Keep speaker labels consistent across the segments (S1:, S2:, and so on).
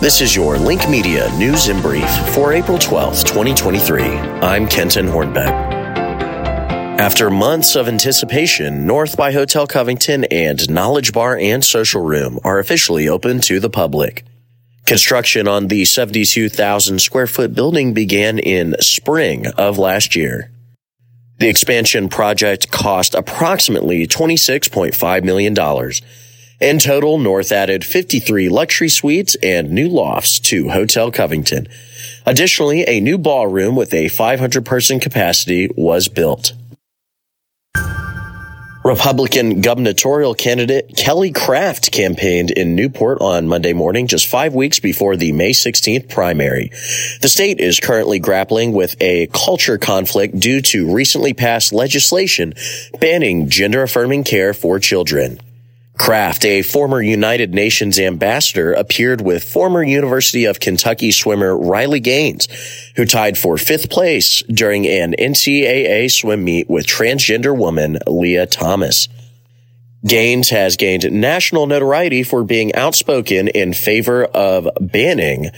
S1: This is your Link Media News in Brief for April 12th, 2023. I'm Kenton Hornbeck. After months of anticipation, North by Hotel Covington and Knowledge Bar and Social Room are officially open to the public. Construction on the 72,000 square foot building began in spring of last year. The expansion project cost approximately $26.5 million. In total, North added 53 luxury suites and new lofts to Hotel Covington. Additionally, a new ballroom with a 500 person capacity was built. Republican gubernatorial candidate Kelly Craft campaigned in Newport on Monday morning, just five weeks before the May 16th primary. The state is currently grappling with a culture conflict due to recently passed legislation banning gender affirming care for children. Craft, a former United Nations ambassador, appeared with former University of Kentucky swimmer Riley Gaines, who tied for fifth place during an NCAA swim meet with transgender woman Lia Thomas. Gaines has gained national notoriety for being outspoken in favor of banning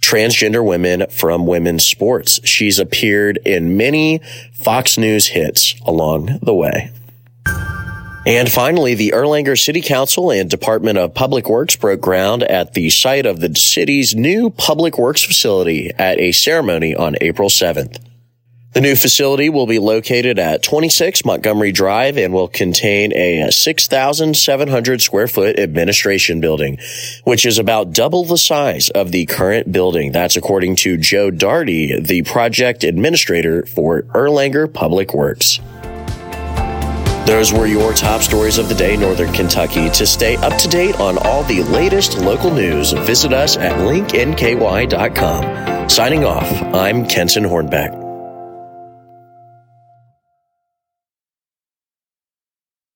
S1: transgender women from women's sports. She's appeared in many Fox News hits along the way. And finally, the Erlanger City Council and Department of Public Works broke ground at the site of the city's new public works facility at a ceremony on April 7th. The new facility will be located at 26 Montgomery Drive and will contain a 6,700 square foot administration building, which is about double the size of the current building. That's according to Joe Darty, the project administrator for Erlanger Public Works. Those were your top stories of the day, Northern Kentucky. To stay up to date on all the latest local news, visit us at linknky.com. Signing off, I'm Kenton Hornbeck.